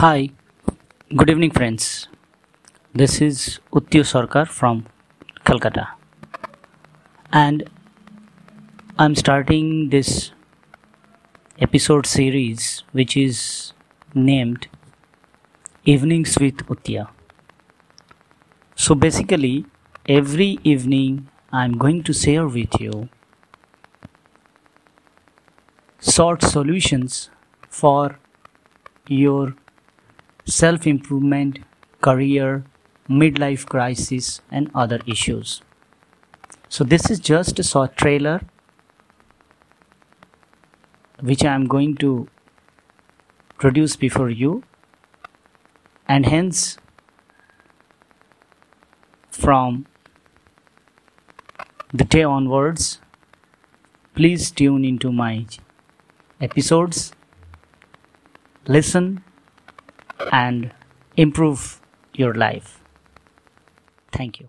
Hi, good evening, friends. This is Uttiu Sarkar from Calcutta, and I'm starting this episode series which is named Evenings with Uttia. So basically, every evening I'm going to share with you short solutions for your self improvement, career, midlife crisis, and other issues. So, this is just a short trailer which I am going to produce before you, and hence, from the day onwards, please tune into my episodes, listen, and improve your life. Thank you.